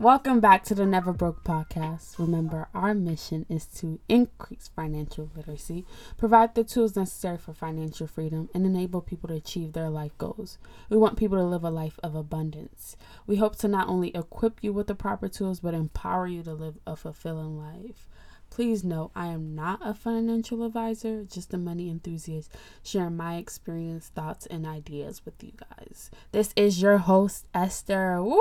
Welcome back to the Neva Broke podcast. Remember, our mission is to increase financial literacy, provide the tools necessary for financial freedom, and enable people to achieve their life goals. We want people to live a life of abundance. We hope to not only equip you with the proper tools, but empower you to live a fulfilling life. Please note, I am not a financial advisor, just a money enthusiast, sharing my experience, thoughts, and ideas with you guys. This is your host, Esther. Woo!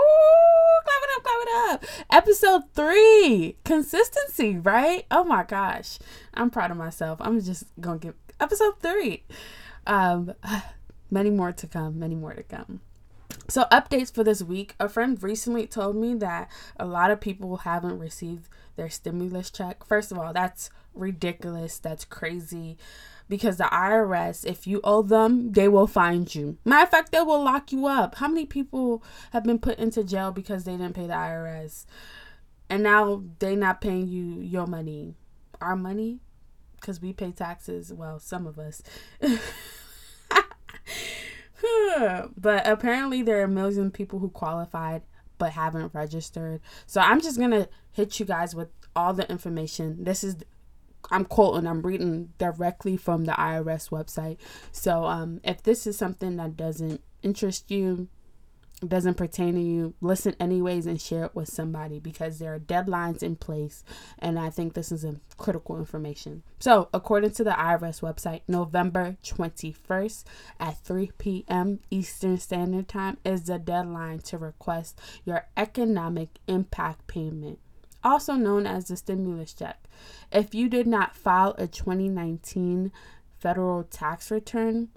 Up, clap it up. Episode three consistency, right? Oh my gosh. I'm proud of myself. I'm just to give episode three. Um, many more to come, many more to come. So, updates for this week. A friend recently told me that a lot of people haven't received their stimulus check. First of all, that's ridiculous. That's crazy. Because the IRS, if you owe them, they will find you. Matter of fact, they will lock you up. How many people have been put into jail because they didn't pay the IRS? And now they not paying you your money. Our money? Because we pay taxes. Well, some of us. but apparently there are a million people who qualified but haven't registered. So I'm just to hit you guys with all the information. This is I'm quoting, I'm reading directly from the IRS website. So um if this is something that doesn't interest you, doesn't pertain to you, listen anyways and share it with somebody because there are deadlines in place and I think this is a critical information. So, according to the IRS website, November 21st at 3 p.m. Eastern Standard Time is the deadline to request your economic impact payment, also known as the stimulus check. If you did not file a 2019 federal tax return,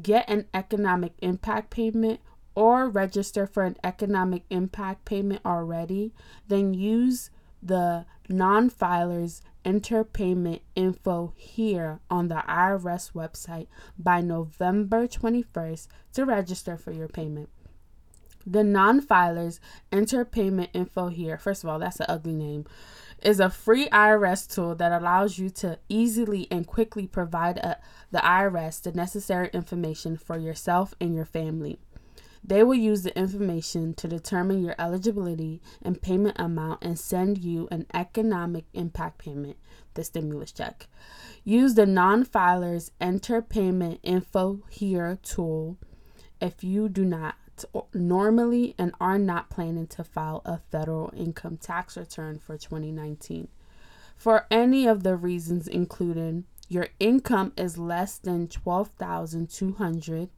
get an economic impact payment or register for an economic impact payment already, then use the non filers enter payment info here on the IRS website by November 21st to register for your payment. The non filers enter payment info here. First of all, that's an ugly name. Is a free IRS tool that allows you to easily and quickly provide a, the IRS the necessary information for yourself and your family. They will use the information to determine your eligibility and payment amount and send you an economic impact payment, the stimulus check. Use the non filers enter payment info here tool if you do not normally and are not planning to file a federal income tax return for 2019. For any of the reasons included, your income is less than 12,200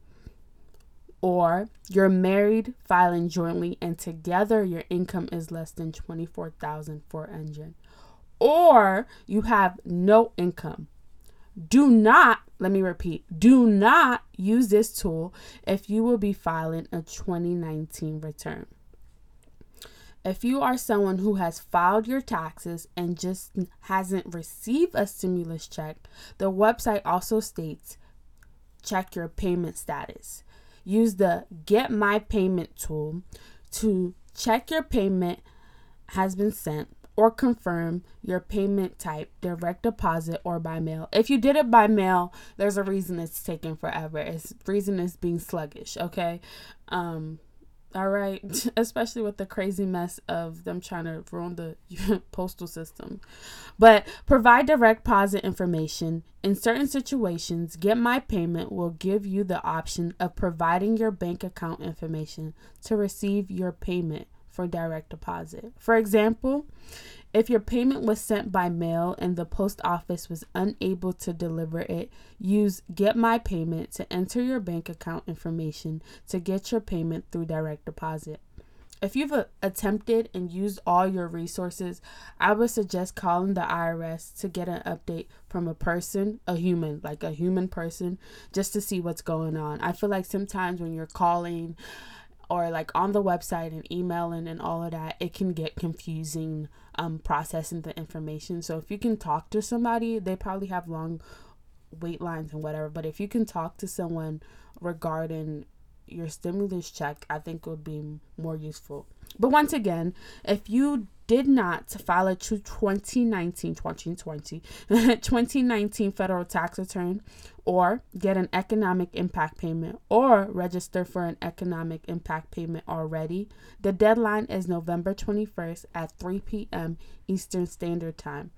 or you're married filing jointly and together your income is less than twenty-four thousand for 24,400 or you have no income. Do not let me repeat do not use this tool if you will be filing a 2019 return. If you are someone who has filed your taxes and just hasn't received a stimulus check the website also states check your payment status use the Get My Payment tool to check your payment has been sent or confirm your payment type direct deposit or by mail. If you did it by mail, there's a reason it's taking forever. It's reason is being sluggish, okay? Um all right, especially with the crazy mess of them trying to ruin the postal system. But provide direct deposit information. In certain situations, Get My Payment will give you the option of providing your bank account information to receive your payment for direct deposit. For example, if your payment was sent by mail and the post office was unable to deliver it, use Get My Payment to enter your bank account information to get your payment through direct deposit. If you've uh, attempted and used all your resources, I would suggest calling the IRS to get an update from a person, a human, like a human person, just to see what's going on. I feel like sometimes when you're calling or like on the website and emailing and all of that, it can get confusing um, processing the information. So if you can talk to somebody, they probably have long wait lines and whatever. But if you can talk to someone regarding your stimulus check, I think it would be more useful. But once again, if you did not file a 2019 2020 2019 federal tax return or get an economic impact payment or register for an economic impact payment already, the deadline is November 21st at 3 p.m. Eastern Standard Time.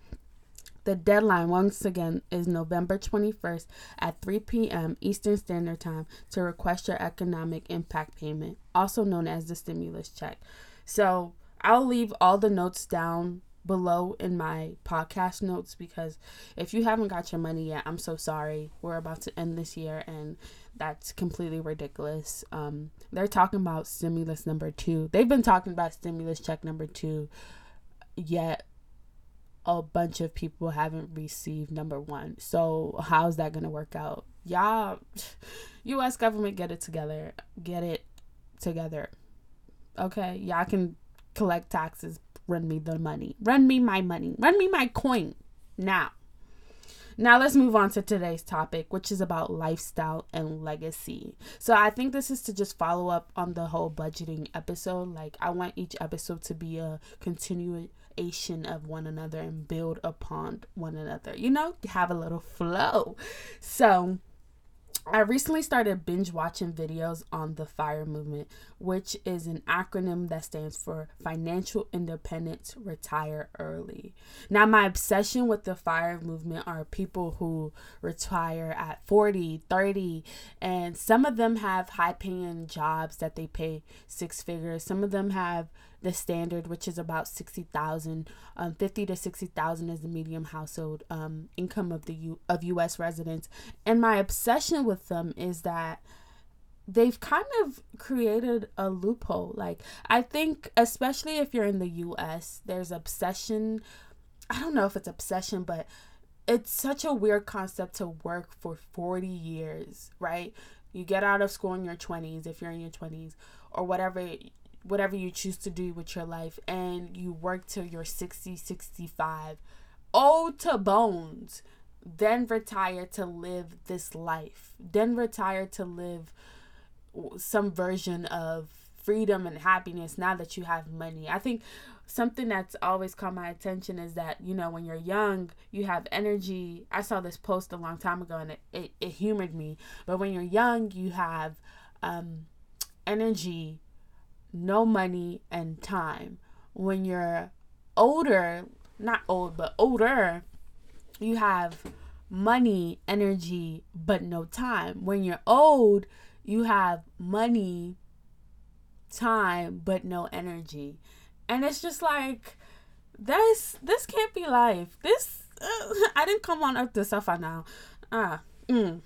The deadline, once again, is November 21st at 3 p.m. Eastern Standard Time to request your economic impact payment, also known as the stimulus check. So I'll leave all the notes down below in my podcast notes because if you haven't got your money yet, I'm so sorry. We're about to end this year and that's completely ridiculous. Um, they're talking about stimulus number two. They've been talking about stimulus check number two, yet a bunch of people haven't received number one. So how's that gonna work out? Y'all, U.S. government, get it together. Get it together. Okay, y'all can collect taxes. Run me the money. Run me my money. Run me my coin now. Now let's move on to today's topic, which is about lifestyle and legacy. So I think this is to just follow up on the whole budgeting episode. Like I want each episode to be a continuation of one another and build upon one another. You know, have a little flow. So I recently started binge watching videos on the FIRE movement, which is an acronym that stands for Financial Independence Retire Early. Now, my obsession with the FIRE movement are people who retire at 40, 30, and some of them have high paying jobs that they pay six figures. Some of them have the standard, which is about 60,000, um, 50 to 60,000 is the medium household um, income of the U- of US residents. And my obsession with them is that they've kind of created a loophole. Like I think especially if you're in the US, there's obsession. I don't know if it's obsession, but it's such a weird concept to work for 40 years, right? You get out of school in your 20s if you're in your 20s or whatever whatever you choose to do with your life and you work till you're 60 65 old to bones then retire to live this life. Then retire to live some version of freedom and happiness now that you have money. I think something that's always caught my attention is that you know when you're young you have energy. I saw this post a long time ago and it, it, it humored me. But when you're young you have um, energy no money, and time. When you're older, not old, but older, you have money, energy, but no time. When you're old, you have money, time, but no energy. And it's just like this this can't be life. This uh, I didn't come on earth to suffer now. Ah. Mm.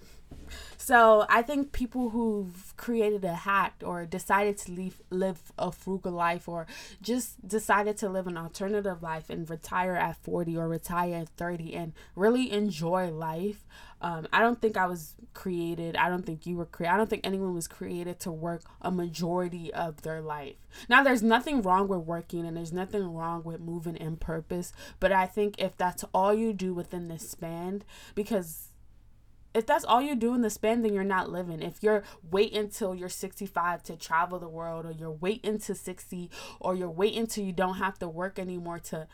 So I think people who've created a hack or decided to leave, live a frugal life or just decided to live an alternative life and retire at 40 or retire at 30 and really enjoy life. Um, I don't think I was created. I don't think you were created. I don't think anyone was created to work a majority of their life. Now, there's nothing wrong with working and there's nothing wrong with moving in purpose. But I think if that's all you do within this span, because if that's all you do in the span, then you're not living. If you're waiting until you're 65 to travel the world, or you're waiting to 60, or you're waiting until you don't have to work anymore to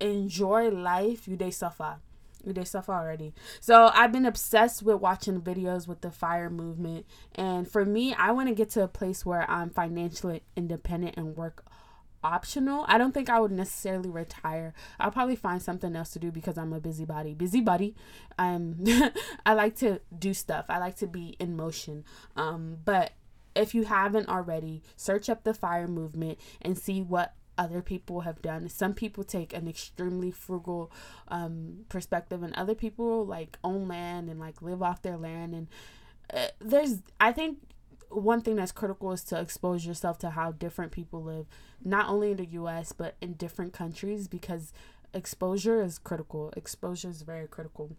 enjoy life, you day suffer. You day suffer already. So I've been obsessed with watching videos with the fire movement. And for me, I want to get to a place where I'm financially independent and work optional. I don't think I would necessarily retire. I'll probably find something else to do because I'm a busybody. Busybody. Um I like to do stuff. I like to be in motion. Um but if you haven't already, search up the fire movement and see what other people have done. Some people take an extremely frugal um, perspective, and other people like own land and like live off their land. And uh, there's, I think, one thing that's critical is to expose yourself to how different people live, not only in the US, but in different countries, because exposure is critical. Exposure is very critical.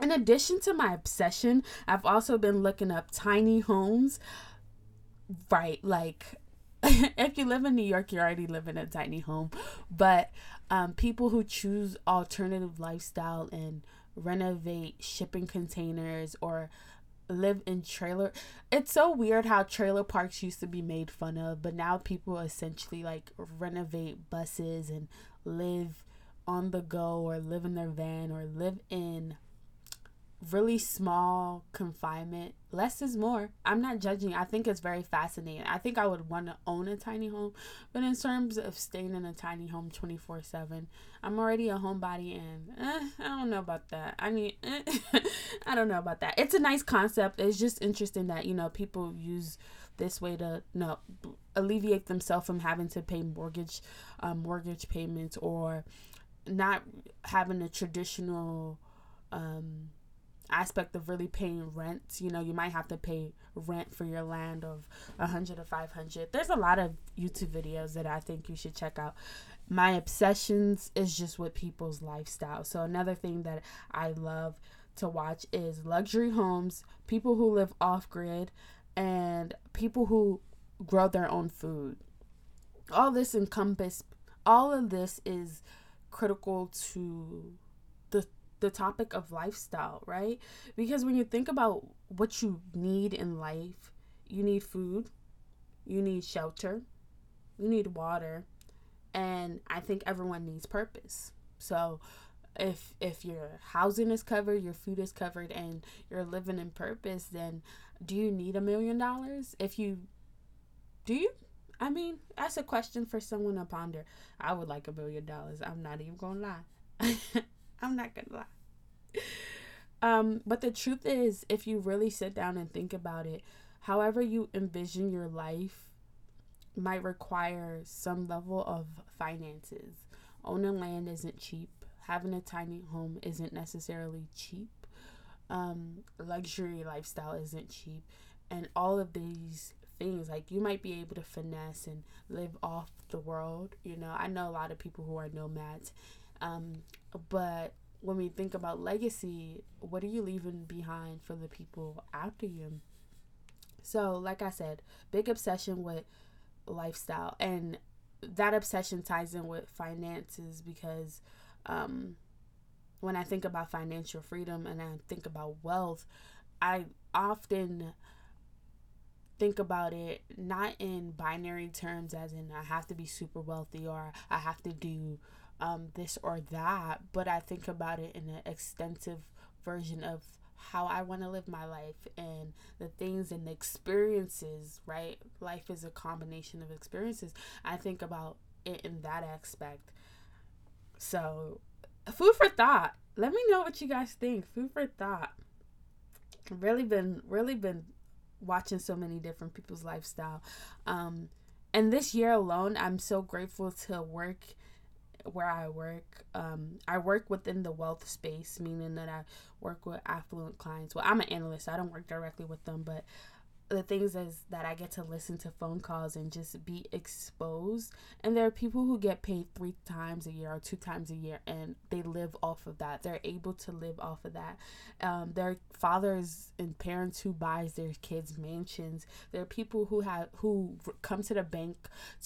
In addition to my obsession, I've also been looking up tiny homes. Right, like if you live in New York, you already live in a tiny home. But um, people who choose alternative lifestyle and renovate shipping containers or live in trailer it's so weird how trailer parks used to be made fun of but now people essentially like renovate buses and live on the go or live in their van or live in really small confinement. Less is more. I'm not judging. I think it's very fascinating. I think I would want to own a tiny home, but in terms of staying in a tiny home 24 7, I'm already a homebody and eh, I don't know about that. I mean, eh, I don't know about that. It's a nice concept. It's just interesting that, you know, people use this way to no alleviate themselves from having to pay mortgage um, mortgage payments or not having a traditional um, aspect of really paying rent you know you might have to pay rent for your land of a hundred or five hundred. There's a lot of youtube videos that i think you should check out. My obsessions is just with people's lifestyle. So another thing that i love to watch is luxury homes people who live off grid and people who grow their own food. All this encompass all of this is critical to the topic of lifestyle, right? Because when you think about what you need in life, you need food, you need shelter, you need water, and I think everyone needs purpose. So if if your housing is covered, your food is covered and you're living in purpose, then do you need a million dollars? If you do you? I mean, that's a question for someone to ponder. I would like a million dollars. I'm not even gonna lie. I'm not gonna lie. Um, but the truth is, if you really sit down and think about it, however you envision your life might require some level of finances. Owning land isn't cheap. Having a tiny home isn't necessarily cheap. Um, luxury lifestyle isn't cheap. And all of these things like you might be able to finesse and live off the world you know i know a lot of people who are nomads um, but when we think about legacy what are you leaving behind for the people after you? So like i said big obsession with lifestyle and that obsession ties in with finances because um, when i think about financial freedom and i think about wealth i often think about it not in binary terms as in I have to be super wealthy or I have to do um, this or that, but I think about it in an extensive version of how I want to live my life and the things and the experiences, right? Life is a combination of experiences. I think about it in that aspect. So, food for thought. Let me know what you guys think. Food for thought. Really been really been watching so many different people's lifestyle. Um, and this year alone, I'm so grateful to work where I work. Um, I work within the wealth space, meaning that I work with affluent clients. Well, I'm an analyst, so I don't work directly with them, but the things is that I get to listen to phone calls and just be exposed. And there are people who get paid three times a year or two times a year, and they live off of that. They're able to live off of that. Um, there are fathers and parents who buys their kids mansions. There are people who have who come to the bank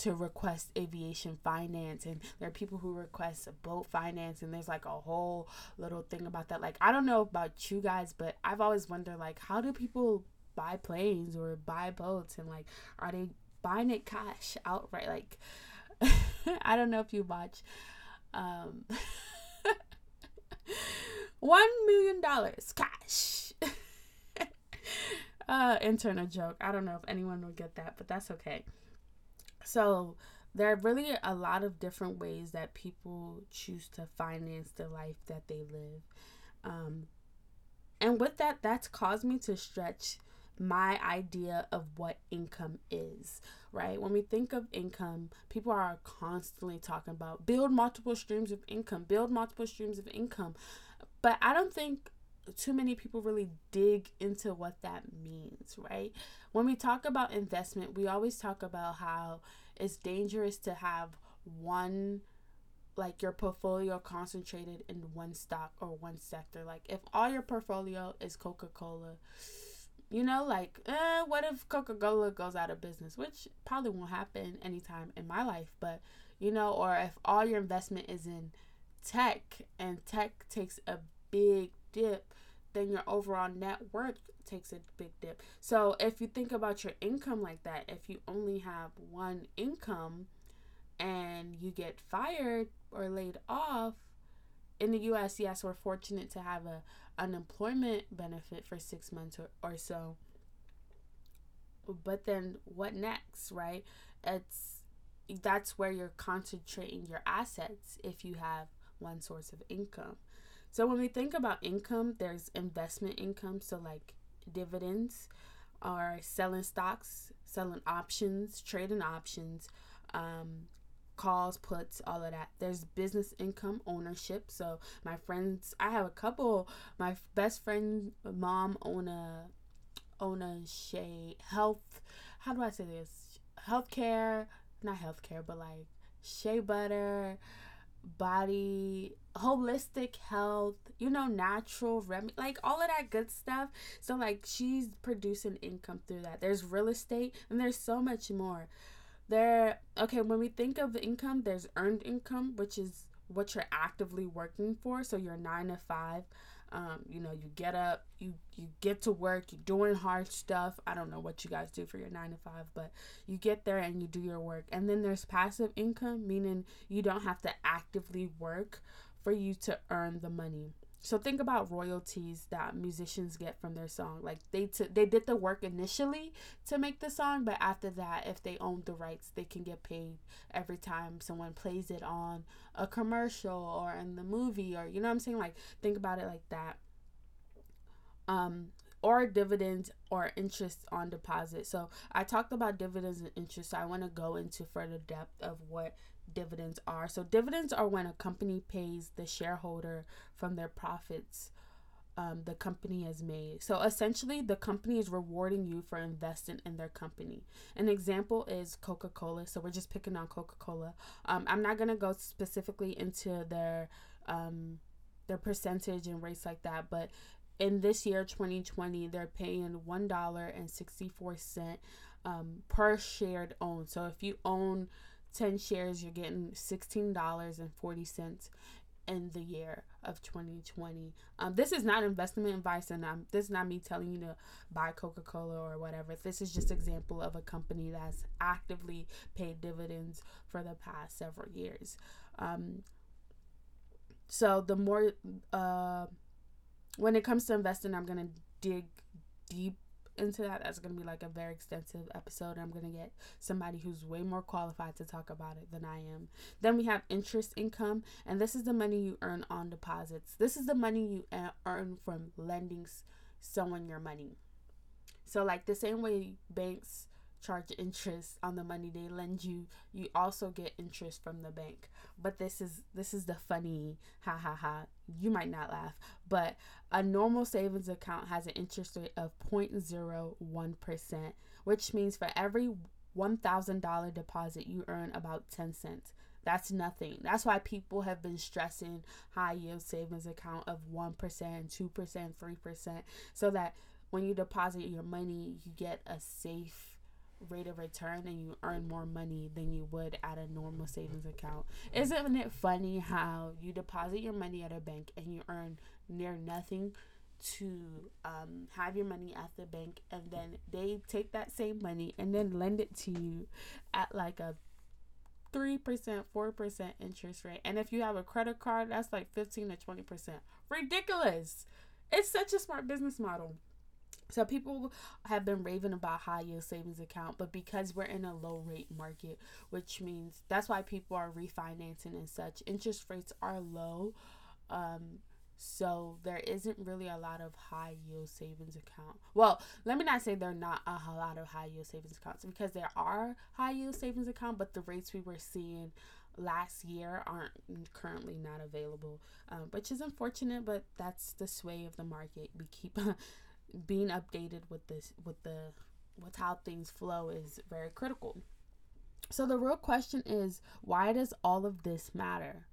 to request aviation finance, and there are people who request boat finance. And there's like a whole little thing about that. Like I don't know about you guys, but I've always wondered like how do people buy planes or buy boats and like are they buying it cash outright? Like i don't know if you watch um one million dollars cash. Uh internal joke. I don't know if anyone will get that but that's okay. So there are really a lot of different ways that people choose to finance the life that they live. Um and with that that's caused me to stretch my idea of what income is, right? When we think of income, people are constantly talking about build multiple streams of income, build multiple streams of income. But I don't think too many people really dig into what that means, right? When we talk about investment, we always talk about how it's dangerous to have one like your portfolio concentrated in one stock or one sector. Like if all your portfolio is Coca-Cola, you know, like, eh, what if Coca Cola goes out of business? Which probably won't happen anytime in my life, but, you know, or if all your investment is in tech and tech takes a big dip, then your overall net worth takes a big dip. So if you think about your income like that, if you only have one income and you get fired or laid off, in the US, yes, we're fortunate to have a unemployment benefit for 6 months or, or so. But then what next, right? It's that's where you're concentrating your assets if you have one source of income. So when we think about income, there's investment income, so like dividends or selling stocks, selling options, trading options, um, calls, puts, all of that. There's business income ownership. So my friends, I have a couple. My best friend mom own a own a shea health. How do I say this? Healthcare, not healthcare, but like shea butter body holistic health you know natural remedy like all of that good stuff so like she's producing income through that there's real estate and there's so much more there okay when we think of income there's earned income which is what you're actively working for. So you're nine to five um, you know you get up you you get to work you're doing hard stuff. I don't know what you guys do for your nine to five but you get there and you do your work. And then there's passive income meaning you don't have to actively work for you to earn the money so think about royalties that musicians get from their song. Like they t- they did the work initially to make the song, but after that, if they own the rights, they can get paid every time someone plays it on a commercial or in the movie or you know what I'm saying? Like think about it like that. Um or dividends or interest on deposit. So I talked about dividends and interest. So I want to go into further depth of what dividends are. So, dividends are when a company pays the shareholder from their profits um, the company has made. So, essentially, the company is rewarding you for investing in their company. An example is Coca Cola. So, we're just picking on Coca Cola. Um, I'm not to go specifically into their. Um, their percentage and rates like that, but in this year 2020 they're paying one dollar and 64 cent um, per shared own so if you own 10 shares, you're getting $16.40 in the year of 2020. Um, this is not investment advice, and um, this is not me telling you to buy Coca Cola or whatever. This is just example of a company that's actively paid dividends for the past several years. Um, so the more, uh, when it comes to investing, I'm gonna dig deep into that. That's to be like a very extensive episode. I'm to get somebody who's way more qualified to talk about it than I am. Then we have interest income, and this is the money you earn on deposits. This is the money you earn from lending someone your money. So, like the same way banks charge interest on the money they lend you you also get interest from the bank. But this is this is the funny ha ha ha. You might not laugh but a normal savings account has an interest rate of 0.01% which means for every $1000 deposit you earn about 10 cents. That's nothing. That's why people have been stressing high yield savings account of 1%, 2%, 3%, so that when you deposit your money, you get a safe rate of return and you earn more money than you would at a normal savings account. Isn't it funny how you deposit your money at a bank and you earn near nothing to um, have your money at the bank and then they take that same money and then lend it to you at like a 3%, 4% interest rate. And if you have a credit card, that's like 15 to 20%. Ridiculous. It's such a smart business model. So people have been raving about high yield savings account, but because we're in a low rate market, which means that's why people are refinancing and such, interest rates are low. Um, so there isn't really a lot of high yield savings account. Well, let me not say there are not a lot of high yield savings accounts because there are high yield savings account, but the rates we were seeing last year aren't currently not available, um, which is unfortunate. But that's the sway of the market. We keep being updated with this with the with how things flow is very critical. So the real question is why does all of this matter?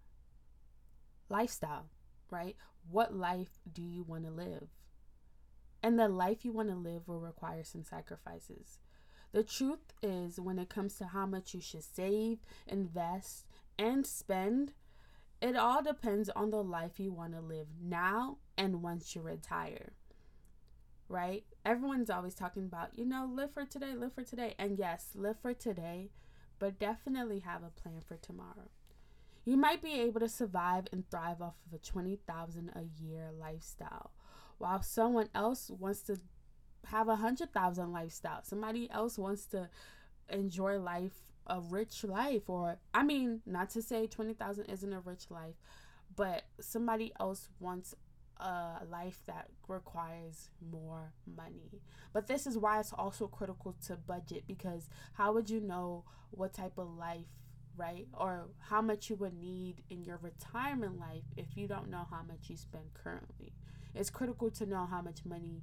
Lifestyle, right? What life do you want to live? And the life you want to live will require some sacrifices. The truth is, when it comes to how much you should save, invest, and spend, It all depends on the life you want to live now and once you retire. Right? Everyone's always talking about, you know, live for today, live for today. And yes, live for today, but definitely have a plan for tomorrow. You might be able to survive and thrive off of a 20,000 a year lifestyle, while someone else wants to have a 100,000 lifestyle. Somebody else wants to enjoy life, a rich life or I mean, not to say 20,000 isn't a rich life, but somebody else wants a life that requires more money. But this is why it's also critical to budget because how would you know what type of life right? Or how much you would need in your retirement life if you don't know how much you spend currently. It's critical to know how much money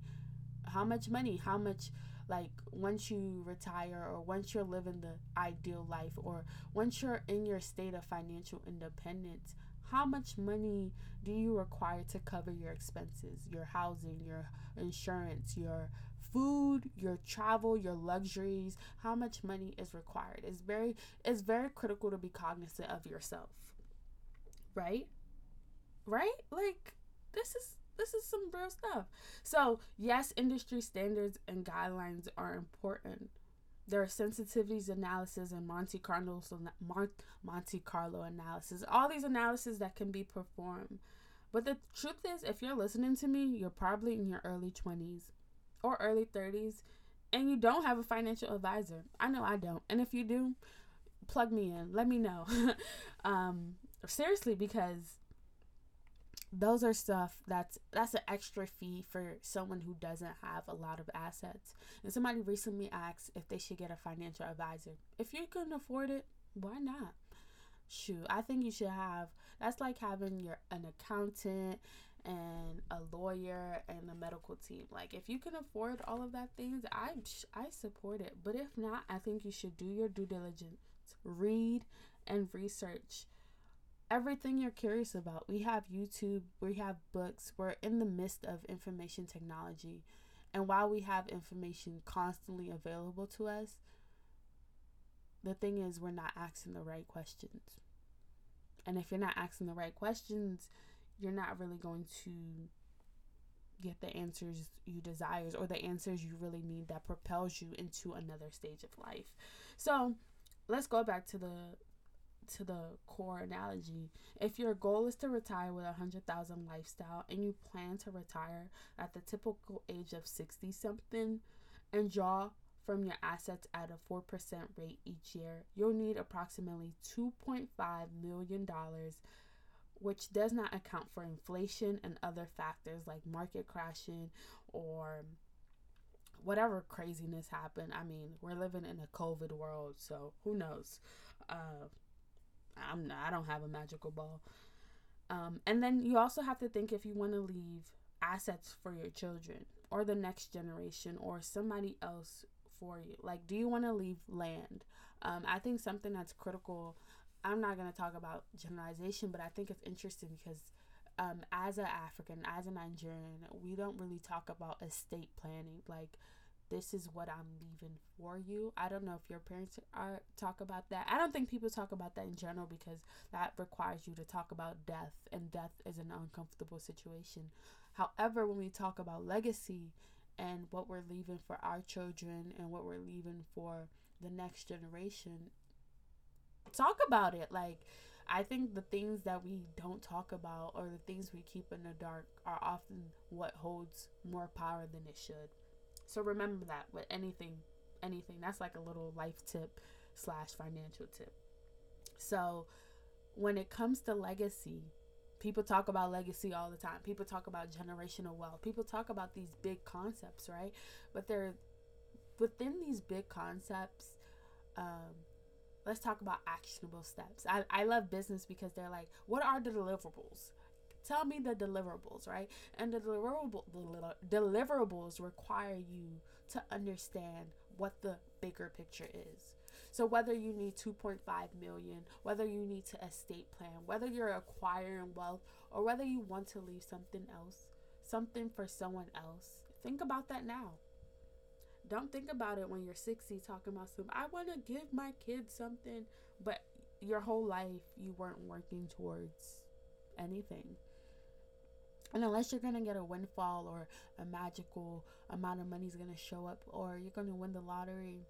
how much money, how much like once you retire or once you're living the ideal life or once you're in your state of financial independence, how much money do you require to cover your expenses, your housing, your insurance, your food, your travel, your luxuries? How much money is required? It's very it's very critical to be cognizant of yourself. Right? Right? Like this is this is some real stuff. So, yes, industry standards and guidelines are important there are sensitivities analysis and Monte Carlo Monte Carlo analysis. All these analyses that can be performed. But the truth is, if you're listening to me, you're probably in your early 20s or early 30s and you don't have a financial advisor. I know I don't. And if you do, plug me in. Let me know. um, seriously, because those are stuff that's that's an extra fee for someone who doesn't have a lot of assets. And somebody recently asked if they should get a financial advisor. If you can afford it why not? Shoot i think you should have that's like having your an accountant and a lawyer and a medical team. Like if you can afford all of that things i i support it. But if not i think you should do your due diligence read and research everything you're curious about. We have YouTube, we have books, we're in the midst of information technology. And while we have information constantly available to us, the thing is, we're not asking the right questions. And if you're not asking the right questions, you're not really going to get the answers you desires or the answers you really need that propels you into another stage of life. So, let's go back to the to the core analogy, if your goal is to retire with a hundred thousand lifestyle and you plan to retire at the typical age of sixty something and draw from your assets at a 4% rate each year, you'll need approximately $2.5 million, which does not account for inflation and other factors like market crashing or whatever craziness happened. I mean, we're living in a COVID world, so who knows? Uh, I'm not, I don't have a magical ball. Um, and then you also have to think if you want to leave assets for your children or the next generation or somebody else for you. Like, do you want to leave land? Um, I think something that's critical. I'm not going to talk about generalization, but I think it's interesting because um, as an African, as a Nigerian, we don't really talk about estate planning. Like, this is what I'm leaving for you. I don't know if your parents are talk about that. I don't think people talk about that in general because that requires you to talk about death and death is an uncomfortable situation. However, when we talk about legacy and what we're leaving for our children and what we're leaving for the next generation, talk about it. Like, I think the things that we don't talk about or the things we keep in the dark are often what holds more power than it should. So remember that with anything, anything. That's like a little life tip slash financial tip. So when it comes to legacy, people talk about legacy all the time. People talk about generational wealth. People talk about these big concepts, right? But they're within these big concepts. Um, let's talk about actionable steps. I, I love business because they're like, what are the deliverables? Tell me the deliverables, right? And the deliverable the deliverables require you to understand what the bigger picture is. So whether you need 2.5 million, whether you need to estate plan, whether you're acquiring wealth or whether you want to leave something else, something for someone else, think about that now. Don't think about it when you're 60 talking about something. I want to give my kids something, but your whole life you weren't working towards anything. And unless you're going to get a windfall or a magical amount of money is going to show up or you're going to win the lottery,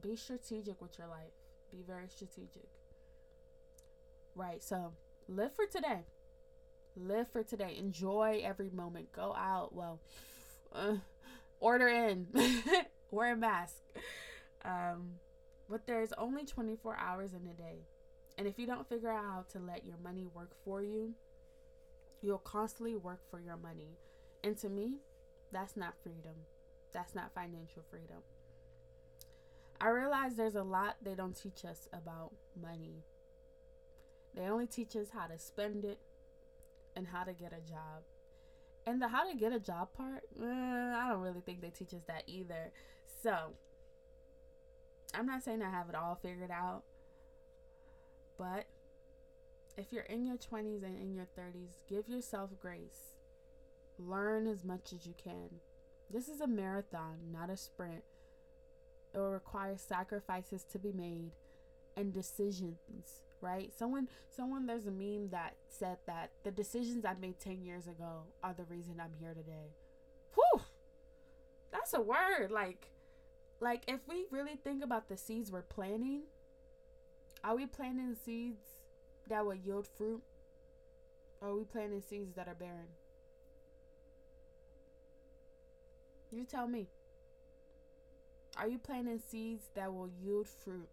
be strategic with your life. Be very strategic. Right. So live for today. Live for today. Enjoy every moment. Go out. Well, uh, order in. Wear a mask. Um, but there's only 24 hours in a day. And if you don't figure out how to let your money work for you, you'll constantly work for your money. And to me, that's not freedom. That's not financial freedom. I realize there's a lot they don't teach us about money. They only teach us how to spend it and how to get a job. And the how to get a job part, eh, I don't really think they teach us that either. So, I'm not saying I have it all figured out, but if you're in your 20s and in your 30s, give yourself grace. Learn as much as you can. This is a marathon, not a sprint. It will require sacrifices to be made and decisions, right? Someone someone there's a meme that said that the decisions I made 10 years ago are the reason I'm here today. Whew. That's a word like like if we really think about the seeds we're planting, are we planting seeds that will yield fruit? Or are we planting seeds that are barren? You tell me. Are you planting seeds that will yield fruit?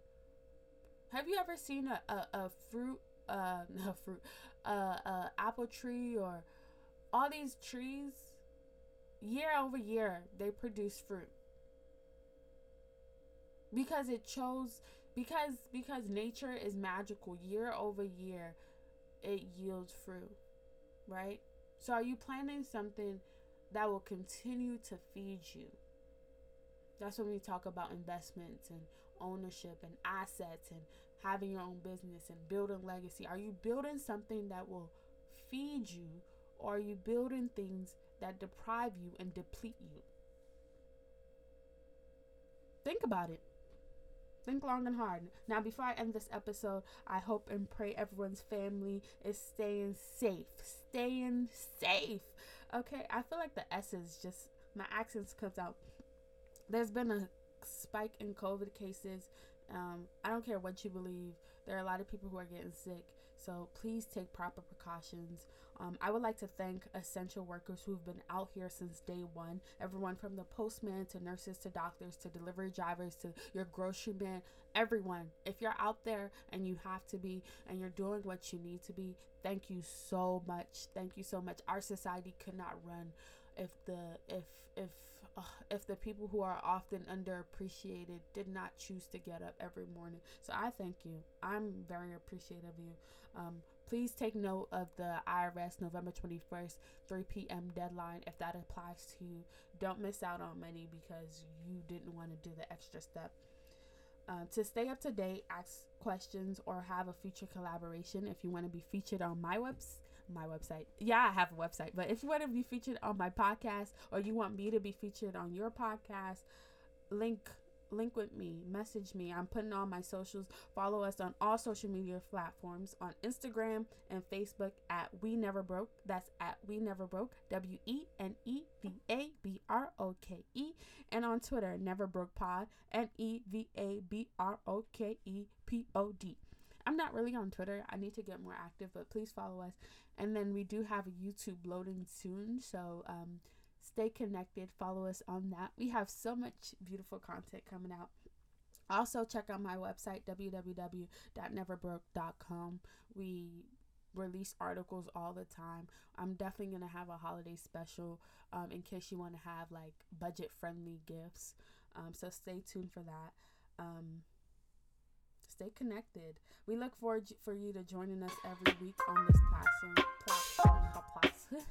Have you ever seen a, a, a fruit, uh, no fruit, uh, uh, apple tree or all these trees? Year over year, they produce fruit because it chose because because nature is magical. Year over year it yields fruit right? So are you planting something that will continue to feed you? That's when we talk about investments and ownership and assets and having your own business and building legacy. Are you building something that will feed you or are you building things that deprive you and deplete you? Think about it Think long and hard. Now, before I end this episode, I hope and pray everyone's family is staying safe. Staying safe. Okay, I feel like the S is just my accents comes out. There's been a spike in COVID cases um, I don't care what you believe. There are a lot of people who are getting sick, so please take proper precautions. Um, I would like to thank essential workers who've been out here since day one. Everyone from the postman to nurses to doctors to delivery drivers to your grocery man. Everyone, if you're out there and you have to be and you're doing what you need to be, thank you so much. Thank you so much. Our society could not run if the if if if the people who are often underappreciated did not choose to get up every morning. So i thank you. I'm very appreciative of you. Um, please take note of the irs november 21st 3 p.m deadline if that applies to you. Don't miss out on money because you didn't want to do the extra step. Uh, to stay up to date, ask questions, or have a future collaboration, if you want to be featured on my webs my website, yeah, I have a website, but if you want to be featured on my podcast, or you want me to be featured on your podcast, link link with me, message me. I'm putting on my socials. Follow us on all social media platforms on Instagram and Facebook at We Neva Broke. That's at We Neva Broke, W E N E V A B R O K E. And on Twitter, Neva Broke Pod, N E V A B R O K E P O D. I'm not really on Twitter. I need to get more active, but please follow us. And then we do have a YouTube loading soon. So, um, Stay connected. Follow us on that. We have so much beautiful content coming out. Also, check out my website, www.nevabroke.com. We release articles all the time. I'm definitely going to have a holiday special um, in case you want to have like budget friendly gifts. Um, so stay tuned for that. Um, stay connected. We look forward for you to joining us every week on this platform.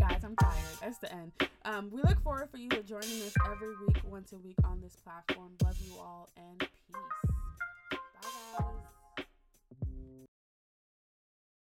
Guys, I'm tired. That's the end. Um, we look forward for you to joining us every week, once a week on this platform. Love you all and peace.